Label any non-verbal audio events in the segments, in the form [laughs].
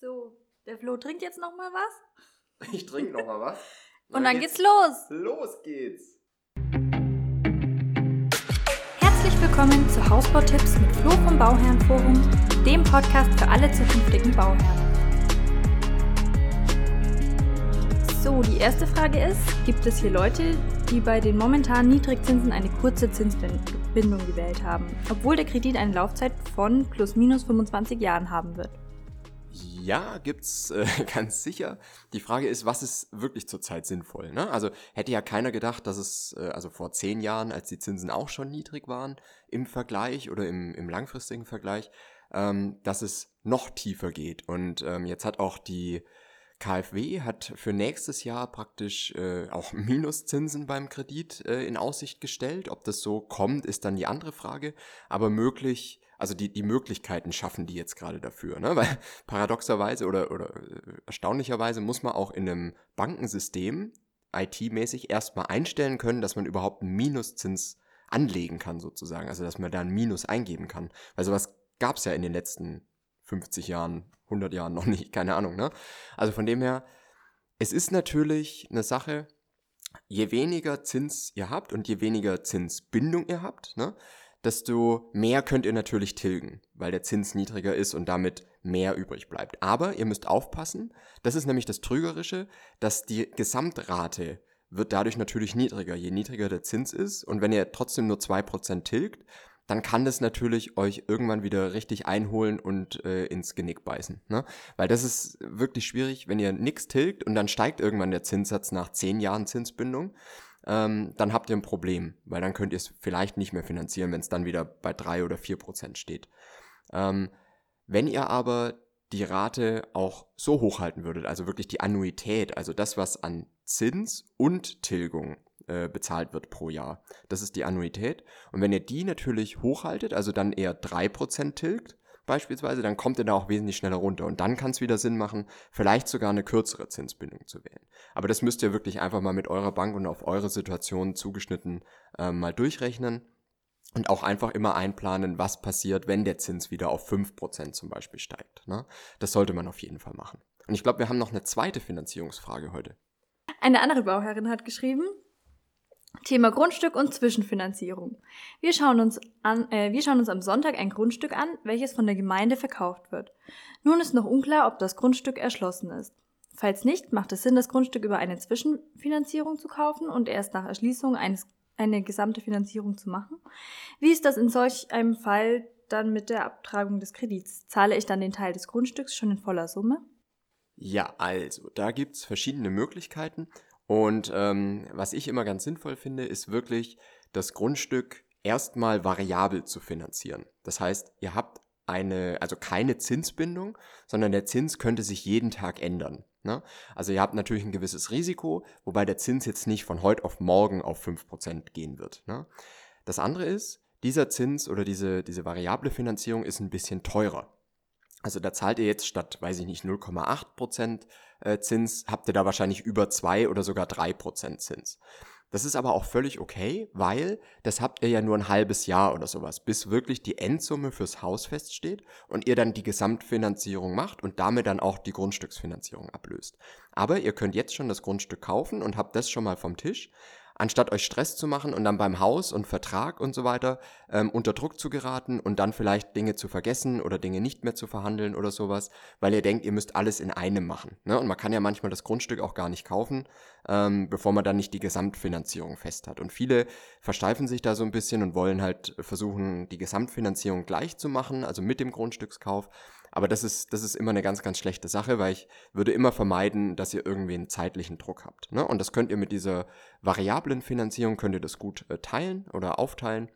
So, der Flo trinkt jetzt noch mal was. [laughs] Ich trinke noch mal was. [laughs] Und dann geht's los. Los geht's. Herzlich willkommen zu Hausbautipps mit Flo vom Bauherrenforum, dem Podcast für alle zukünftigen Bauherren. So, die erste Frage ist, gibt es hier Leute, die bei den momentan Niedrigzinsen eine kurze Zinsbindung gewählt haben, obwohl der Kredit eine Laufzeit von plus minus 25 Jahren haben wird? Ja, gibt's äh, [laughs] ganz sicher. Die Frage ist, was ist wirklich zurzeit sinnvoll? Ne? Also hätte ja keiner gedacht, dass es, äh, also vor zehn Jahren, als die Zinsen auch schon niedrig waren, im Vergleich oder im, im langfristigen Vergleich, ähm, dass es noch tiefer geht. Und ähm, jetzt hat auch die KfW hat für nächstes Jahr praktisch äh, auch [laughs] Minuszinsen beim Kredit äh, in Aussicht gestellt. Ob das so kommt, ist dann die andere Frage. Aber möglich, also die, die Möglichkeiten schaffen die jetzt gerade dafür. Ne? [laughs] Weil paradoxerweise oder, oder äh, erstaunlicherweise muss man auch in einem Bankensystem IT-mäßig erstmal einstellen können, dass man überhaupt einen Minuszins anlegen kann sozusagen. Also dass man da ein Minus eingeben kann. Weil sowas gab es ja in den letzten 50 Jahren 100 Jahren [laughs] noch nicht, keine Ahnung, ne? Also von dem her, es ist natürlich eine Sache, je weniger Zins ihr habt und je weniger Zinsbindung ihr habt, ne, desto mehr könnt ihr natürlich tilgen, weil der Zins niedriger ist und damit mehr übrig bleibt. Aber ihr müsst aufpassen, das ist nämlich das Trügerische, dass die Gesamtrate wird dadurch natürlich niedriger, je niedriger der Zins ist. Und wenn ihr trotzdem nur 2% tilgt, dann kann das natürlich euch irgendwann wieder richtig einholen und äh, ins Genick beißen. Ne? Weil das ist wirklich schwierig, wenn ihr nichts tilgt und dann steigt irgendwann der Zinssatz nach zehn Jahren Zinsbindung, ähm, dann habt ihr ein Problem, weil dann könnt ihr es vielleicht nicht mehr finanzieren, wenn es dann wieder bei drei oder vier Prozent steht. Ähm, wenn ihr aber die Rate auch so hochhalten würdet, also wirklich die Annuität, also das, was an Zins und Tilgung äh, bezahlt wird pro Jahr. Das ist die Annuität. Und wenn ihr die natürlich hochhaltet, also dann eher 3% tilgt, beispielsweise, dann kommt ihr da auch wesentlich schneller runter. Und dann kann es wieder Sinn machen, vielleicht sogar eine kürzere Zinsbindung zu wählen. Aber das müsst ihr wirklich einfach mal mit eurer Bank und auf eure Situation zugeschnitten äh, mal durchrechnen. Und auch einfach immer einplanen, was passiert, wenn der Zins wieder auf 5% zum Beispiel steigt. Ne? Das sollte man auf jeden Fall machen. Und ich glaube, wir haben noch eine zweite Finanzierungsfrage heute. Eine andere Bauherrin hat geschrieben, Thema Grundstück und Zwischenfinanzierung. Wir schauen, uns an, äh, wir schauen uns am Sonntag ein Grundstück an, welches von der Gemeinde verkauft wird. Nun ist noch unklar, ob das Grundstück erschlossen ist. Falls nicht, macht es Sinn, das Grundstück über eine Zwischenfinanzierung zu kaufen und erst nach Erschließung eines, eine gesamte Finanzierung zu machen. Wie ist das in solch einem Fall dann mit der Abtragung des Kredits? Zahle ich dann den Teil des Grundstücks schon in voller Summe? Ja, also, da gibt's verschiedene Möglichkeiten. Und ähm, was ich immer ganz sinnvoll finde, ist wirklich das Grundstück erstmal variabel zu finanzieren. Das heißt, ihr habt eine, also keine Zinsbindung, sondern der Zins könnte sich jeden Tag ändern. Ne? Also ihr habt natürlich ein gewisses Risiko, wobei der Zins jetzt nicht von heute auf morgen auf 5% gehen wird. Ne? Das andere ist, dieser Zins oder diese, diese variable Finanzierung ist ein bisschen teurer. Also da zahlt ihr jetzt statt, weiß ich nicht, 0,8% äh, Zins, habt ihr da wahrscheinlich über 2 oder sogar 3% Zins. Das ist aber auch völlig okay, weil das habt ihr ja nur ein halbes Jahr oder sowas, bis wirklich die Endsumme fürs Haus feststeht und ihr dann die Gesamtfinanzierung macht und damit dann auch die Grundstücksfinanzierung ablöst. Aber ihr könnt jetzt schon das Grundstück kaufen und habt das schon mal vom Tisch anstatt euch Stress zu machen und dann beim Haus und Vertrag und so weiter ähm, unter Druck zu geraten und dann vielleicht Dinge zu vergessen oder Dinge nicht mehr zu verhandeln oder sowas, weil ihr denkt, ihr müsst alles in einem machen. Ne? Und man kann ja manchmal das Grundstück auch gar nicht kaufen, ähm, bevor man dann nicht die Gesamtfinanzierung fest hat. Und viele versteifen sich da so ein bisschen und wollen halt versuchen, die Gesamtfinanzierung gleich zu machen, also mit dem Grundstückskauf. Aber das ist, das ist immer eine ganz, ganz schlechte Sache, weil ich würde immer vermeiden, dass ihr irgendwie einen zeitlichen Druck habt. Ne? Und das könnt ihr mit dieser variablen Finanzierung, könnt ihr das gut äh, teilen oder aufteilen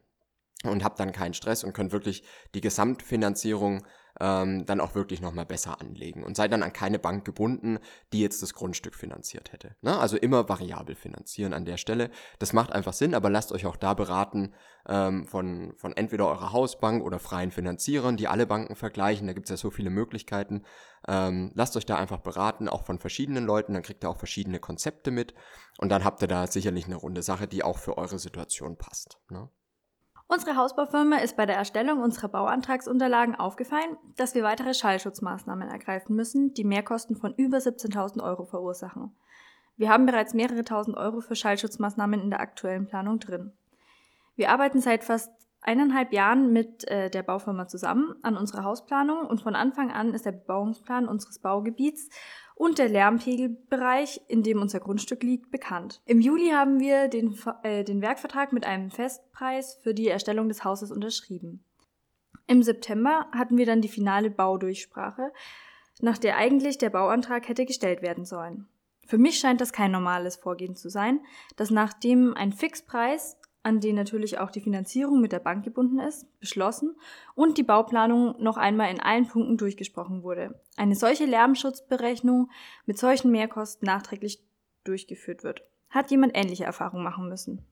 und habt dann keinen Stress und könnt wirklich die Gesamtfinanzierung ähm, dann auch wirklich nochmal besser anlegen und seid dann an keine Bank gebunden, die jetzt das Grundstück finanziert hätte. Ne? Also immer variabel finanzieren an der Stelle. Das macht einfach Sinn, aber lasst euch auch da beraten ähm, von, von entweder eurer Hausbank oder freien Finanzierern, die alle Banken vergleichen. Da gibt es ja so viele Möglichkeiten. Ähm, lasst euch da einfach beraten, auch von verschiedenen Leuten, dann kriegt ihr auch verschiedene Konzepte mit und dann habt ihr da sicherlich eine runde Sache, die auch für eure Situation passt. Ne? Unsere Hausbaufirma ist bei der Erstellung unserer Bauantragsunterlagen aufgefallen, dass wir weitere Schallschutzmaßnahmen ergreifen müssen, die Mehrkosten von über 17.000 Euro verursachen. Wir haben bereits mehrere tausend Euro für Schallschutzmaßnahmen in der aktuellen Planung drin. Wir arbeiten seit fast eineinhalb Jahren mit äh, der Baufirma zusammen an unserer Hausplanung und von Anfang an ist der Bebauungsplan unseres Baugebiets und der Lärmpegelbereich, in dem unser Grundstück liegt, bekannt. Im Juli haben wir den, äh, den Werkvertrag mit einem Festpreis für die Erstellung des Hauses unterschrieben. Im September hatten wir dann die finale Baudurchsprache, nach der eigentlich der Bauantrag hätte gestellt werden sollen. Für mich scheint das kein normales Vorgehen zu sein, dass nachdem ein Fixpreis an den natürlich auch die Finanzierung mit der Bank gebunden ist, beschlossen und die Bauplanung noch einmal in allen Punkten durchgesprochen wurde. Eine solche Lärmschutzberechnung mit solchen Mehrkosten nachträglich durchgeführt wird. Hat jemand ähnliche Erfahrungen machen müssen?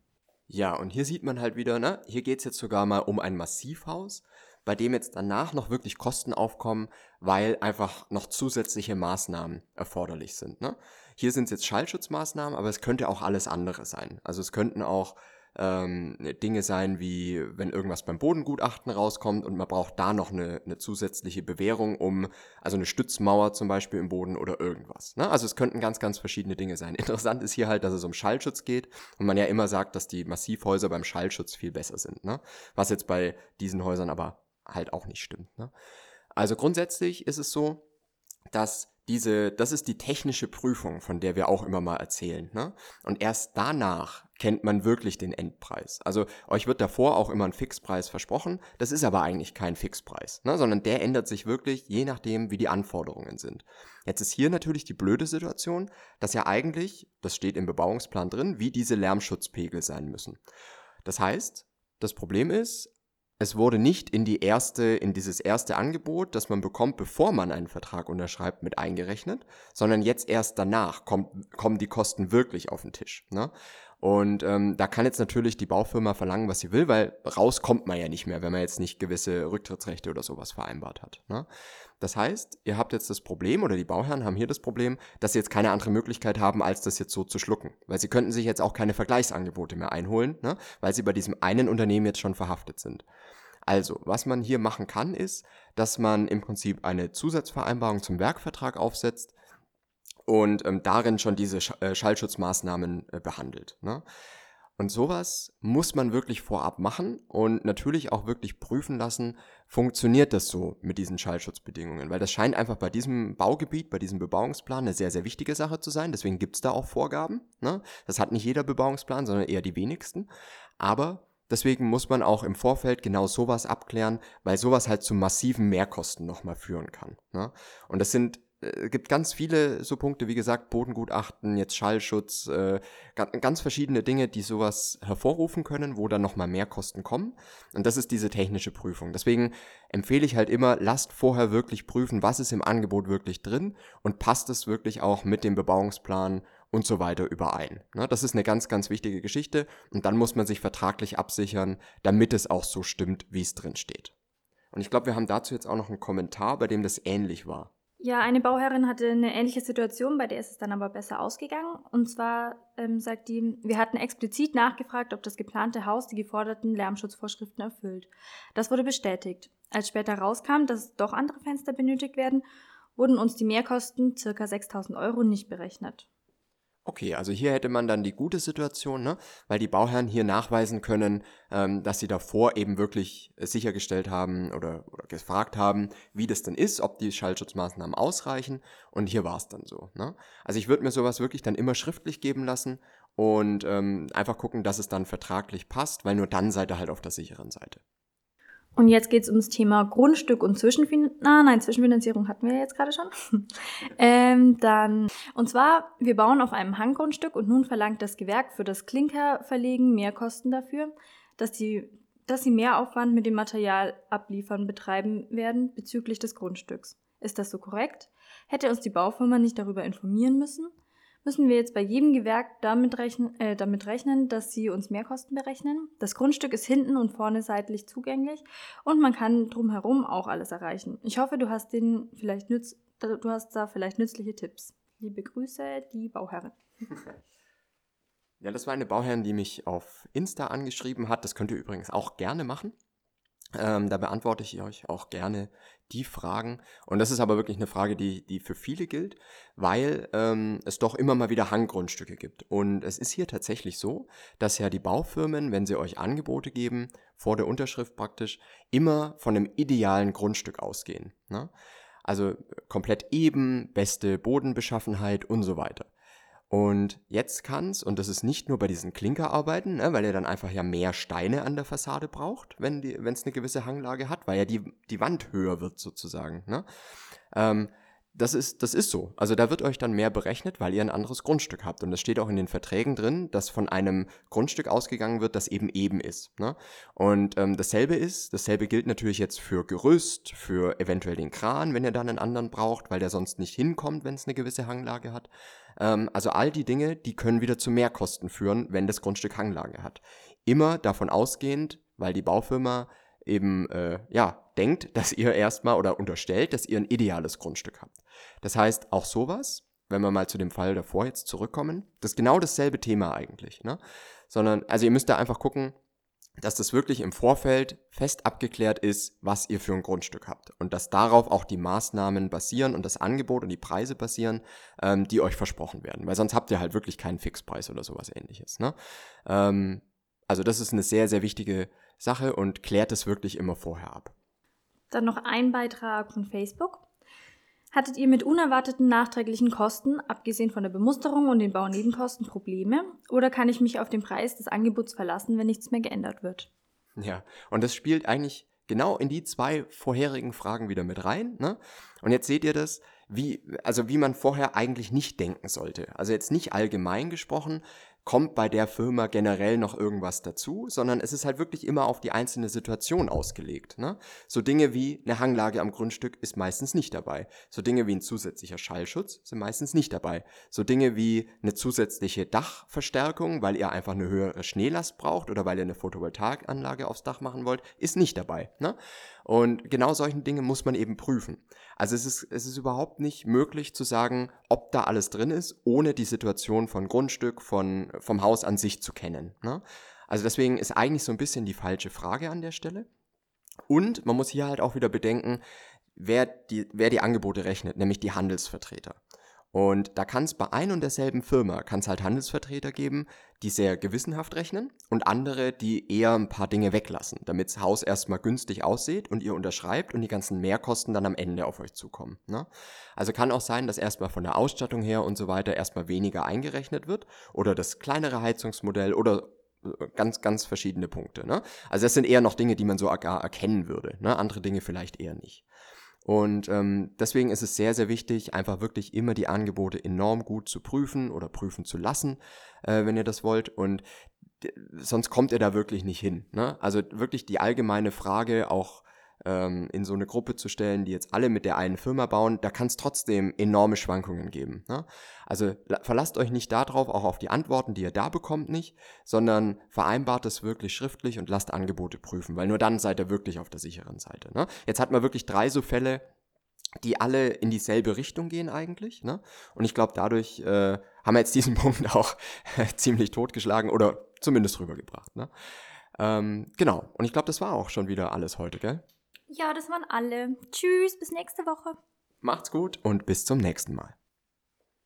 Ja, und hier sieht man halt wieder, ne, hier geht es jetzt sogar mal um ein Massivhaus, bei dem jetzt danach noch wirklich Kosten aufkommen, weil einfach noch zusätzliche Maßnahmen erforderlich sind. Ne? Hier sind es jetzt Schallschutzmaßnahmen, aber es könnte auch alles andere sein. Also es könnten auch ähm, Dinge sein, wie wenn irgendwas beim Bodengutachten rauskommt und man braucht da noch eine, eine zusätzliche Bewährung, um, also eine Stützmauer zum Beispiel im Boden oder irgendwas. Ne? Also es könnten ganz, ganz verschiedene Dinge sein. [laughs] Interessant ist hier halt, dass es um Schallschutz geht und man ja immer sagt, dass die Massivhäuser beim Schallschutz viel besser sind. Ne? Was jetzt bei diesen Häusern aber halt auch nicht stimmt. Ne? Also grundsätzlich ist es so, dass diese, das ist die technische Prüfung, von der wir auch immer mal erzählen. Ne? Und erst danach kennt man wirklich den Endpreis. Also euch wird davor auch immer ein Fixpreis versprochen. Das ist aber eigentlich kein Fixpreis, ne? sondern der ändert sich wirklich je nachdem, wie die Anforderungen sind. Jetzt ist hier natürlich die blöde Situation, dass ja eigentlich, das steht im Bebauungsplan drin, wie diese Lärmschutzpegel sein müssen. Das heißt, das Problem ist, es wurde nicht in die erste, in dieses erste Angebot, das man bekommt, bevor man einen Vertrag unterschreibt, mit eingerechnet, sondern jetzt erst danach kommt, kommen die Kosten wirklich auf den Tisch. Ne? Und ähm, da kann jetzt natürlich die Baufirma verlangen, was sie will, weil raus kommt man ja nicht mehr, wenn man jetzt nicht gewisse Rücktrittsrechte oder sowas vereinbart hat. Ne? Das heißt, ihr habt jetzt das Problem, oder die Bauherren haben hier das Problem, dass sie jetzt keine andere Möglichkeit haben, als das jetzt so zu schlucken. Weil sie könnten sich jetzt auch keine Vergleichsangebote mehr einholen, ne? weil sie bei diesem einen Unternehmen jetzt schon verhaftet sind. Also, was man hier machen kann, ist, dass man im Prinzip eine Zusatzvereinbarung zum Werkvertrag aufsetzt und ähm, darin schon diese Sch äh, Schallschutzmaßnahmen äh, behandelt. Ne? Und sowas muss man wirklich vorab machen und natürlich auch wirklich prüfen lassen, funktioniert das so mit diesen Schallschutzbedingungen? Weil das scheint einfach bei diesem Baugebiet, bei diesem Bebauungsplan eine sehr, sehr wichtige Sache zu sein. Deswegen gibt es da auch Vorgaben. Ne? Das hat nicht jeder Bebauungsplan, sondern eher die wenigsten. Aber Deswegen muss man auch im Vorfeld genau sowas abklären, weil sowas halt zu massiven Mehrkosten nochmal führen kann. Ne? Und das sind äh, gibt ganz viele so Punkte, wie gesagt, Bodengutachten, jetzt Schallschutz, äh, ganz verschiedene Dinge, die sowas hervorrufen können, wo dann nochmal mehr Kosten kommen. Und das ist diese technische Prüfung. Deswegen empfehle ich halt immer, lasst vorher wirklich prüfen, was ist im Angebot wirklich drin und passt es wirklich auch mit dem Bebauungsplan und so weiter überein. Ne? Das ist eine ganz, ganz wichtige Geschichte und dann muss man sich vertraglich absichern, damit es auch so stimmt, wie es drin steht. Und ich glaube, wir haben dazu jetzt auch noch einen Kommentar, bei dem das ähnlich war. Ja, eine Bauherrin hatte eine ähnliche Situation, bei der ist es dann aber besser ausgegangen. Und zwar ähm, sagt die, wir hatten explizit nachgefragt, ob das geplante Haus die geforderten Lärmschutzvorschriften erfüllt. Das wurde bestätigt. Als später rauskam, dass doch andere Fenster benötigt werden, wurden uns die Mehrkosten, ca. 6000 Euro, nicht berechnet. Okay, also hier hätte man dann die gute Situation, ne? weil die Bauherren hier nachweisen können, ähm, dass sie davor eben wirklich sichergestellt haben oder, oder gefragt haben, wie das denn ist, ob die Schallschutzmaßnahmen ausreichen. Und hier war es dann so. Ne? Also ich würde mir sowas wirklich dann immer schriftlich geben lassen und ähm, einfach gucken, dass es dann vertraglich passt, weil nur dann seid ihr halt auf der sicheren Seite. Und jetzt geht es ums Thema Grundstück und Zwischenfinanzierung. Ah, nein, Zwischenfinanzierung hatten wir jetzt gerade schon. [laughs] ähm, dann, und zwar, wir bauen auf einem Hanggrundstück und nun verlangt das Gewerk für das Klinkerverlegen mehr Kosten dafür, dass, die, dass sie mehr Aufwand mit dem Material abliefern betreiben werden bezüglich des Grundstücks. Ist das so korrekt? Hätte uns die Baufirma nicht darüber informieren müssen? Müssen wir jetzt bei jedem Gewerk damit rechnen, äh, damit rechnen, dass sie uns Mehrkosten berechnen. Das Grundstück ist hinten und vorne seitlich zugänglich und man kann drumherum auch alles erreichen. Ich hoffe, du hast den vielleicht nütz, du hast da vielleicht nützliche Tipps. Liebe Grüße, die Bauherrin. [laughs] Ja, das war eine Bauherrin, die mich auf Insta angeschrieben hat. Das könnt ihr übrigens auch gerne machen. Ähm, da beantworte ich euch auch gerne die Fragen. Und das ist aber wirklich eine Frage, die, die für viele gilt, weil ähm, es doch immer mal wieder Hanggrundstücke gibt. Und es ist hier tatsächlich so, dass ja die Baufirmen, wenn sie euch Angebote geben, vor der Unterschrift praktisch, immer von einem idealen Grundstück ausgehen. Ne? Also komplett eben, beste Bodenbeschaffenheit und so weiter. Und jetzt kann's, und das ist nicht nur bei diesen Klinkerarbeiten, ne, weil er dann einfach ja mehr Steine an der Fassade braucht, wenn es eine gewisse Hanglage hat, weil ja die, die Wand höher wird sozusagen. Ne? Ähm, das ist, das ist so. Also da wird euch dann mehr berechnet, weil ihr ein anderes Grundstück habt. Und das steht auch in den Verträgen drin, dass von einem Grundstück ausgegangen wird, das eben eben ist. Ne? Und ähm, dasselbe ist, dasselbe gilt natürlich jetzt für Gerüst, für eventuell den Kran, wenn ihr dann einen anderen braucht, weil der sonst nicht hinkommt, wenn es eine gewisse Hanglage hat. Ähm, also all die Dinge, die können wieder zu Mehrkosten führen, wenn das Grundstück Hanglage hat. Immer davon ausgehend, weil die Baufirma eben äh, ja denkt, dass ihr erstmal oder unterstellt, dass ihr ein ideales Grundstück habt. Das heißt, auch sowas, wenn wir mal zu dem Fall davor jetzt zurückkommen, das ist genau dasselbe Thema eigentlich, ne? Sondern, also ihr müsst da einfach gucken, dass das wirklich im Vorfeld fest abgeklärt ist, was ihr für ein Grundstück habt. Und dass darauf auch die Maßnahmen basieren und das Angebot und die Preise basieren, ähm, die euch versprochen werden. Weil sonst habt ihr halt wirklich keinen Fixpreis oder sowas ähnliches. Ne? Ähm, also das ist eine sehr, sehr wichtige Sache und klärt es wirklich immer vorher ab. Dann noch ein Beitrag von Facebook. Hattet ihr mit unerwarteten nachträglichen Kosten, abgesehen von der Bemusterung und den Baunebenkosten, Probleme? Oder kann ich mich auf den Preis des Angebots verlassen, wenn nichts mehr geändert wird? Ja, und das spielt eigentlich genau in die zwei vorherigen Fragen wieder mit rein. Ne? Und jetzt seht ihr das, wie, also wie man vorher eigentlich nicht denken sollte. Also jetzt nicht allgemein gesprochen, kommt bei der Firma generell noch irgendwas dazu, sondern es ist halt wirklich immer auf die einzelne Situation ausgelegt. Ne? So Dinge wie eine Hanglage am Grundstück ist meistens nicht dabei. So Dinge wie ein zusätzlicher Schallschutz sind meistens nicht dabei. So Dinge wie eine zusätzliche Dachverstärkung, weil ihr einfach eine höhere Schneelast braucht oder weil ihr eine Photovoltaikanlage aufs Dach machen wollt, ist nicht dabei. Ne? Und genau solchen Dinge muss man eben prüfen. Also es ist, es ist überhaupt nicht möglich zu sagen, ob da alles drin ist, ohne die Situation von Grundstück, von, vom Haus an sich zu kennen. Ne? Also deswegen ist eigentlich so ein bisschen die falsche Frage an der Stelle. Und man muss hier halt auch wieder bedenken, wer die, wer die Angebote rechnet, nämlich die Handelsvertreter. Und da kann es bei ein und derselben Firma, kann es halt Handelsvertreter geben, die sehr gewissenhaft rechnen und andere, die eher ein paar Dinge weglassen, damit das Haus erstmal günstig aussieht und ihr unterschreibt und die ganzen Mehrkosten dann am Ende auf euch zukommen. Ne? Also kann auch sein, dass erstmal von der Ausstattung her und so weiter erstmal weniger eingerechnet wird oder das kleinere Heizungsmodell oder äh, ganz, ganz verschiedene Punkte. Ne? Also das sind eher noch Dinge, die man so erkennen würde. Ne? Andere Dinge vielleicht eher nicht. Und ähm, deswegen ist es sehr, sehr wichtig, einfach wirklich immer die Angebote enorm gut zu prüfen oder prüfen zu lassen, äh, wenn ihr das wollt. Und sonst kommt ihr da wirklich nicht hin. Ne? Also wirklich die allgemeine Frage auch ähm, in so eine Gruppe zu stellen, die jetzt alle mit der einen Firma bauen, da kann es trotzdem enorme Schwankungen geben. Ne? Also verlasst euch nicht darauf, auch auf die Antworten, die ihr da bekommt, nicht, sondern vereinbart es wirklich schriftlich und lasst Angebote prüfen, weil nur dann seid ihr wirklich auf der sicheren Seite. Ne? Jetzt hat man wirklich drei so Fälle, die alle in dieselbe Richtung gehen eigentlich. Ne? Und ich glaube, dadurch äh, haben wir jetzt diesen [laughs] Punkt auch [laughs] ziemlich totgeschlagen oder zumindest rübergebracht. Ne? Ähm, genau. Und ich glaube, das war auch schon wieder alles heute, gell? Ja, das waren alle. Tschüss, bis nächste Woche. Macht's gut und bis zum nächsten Mal.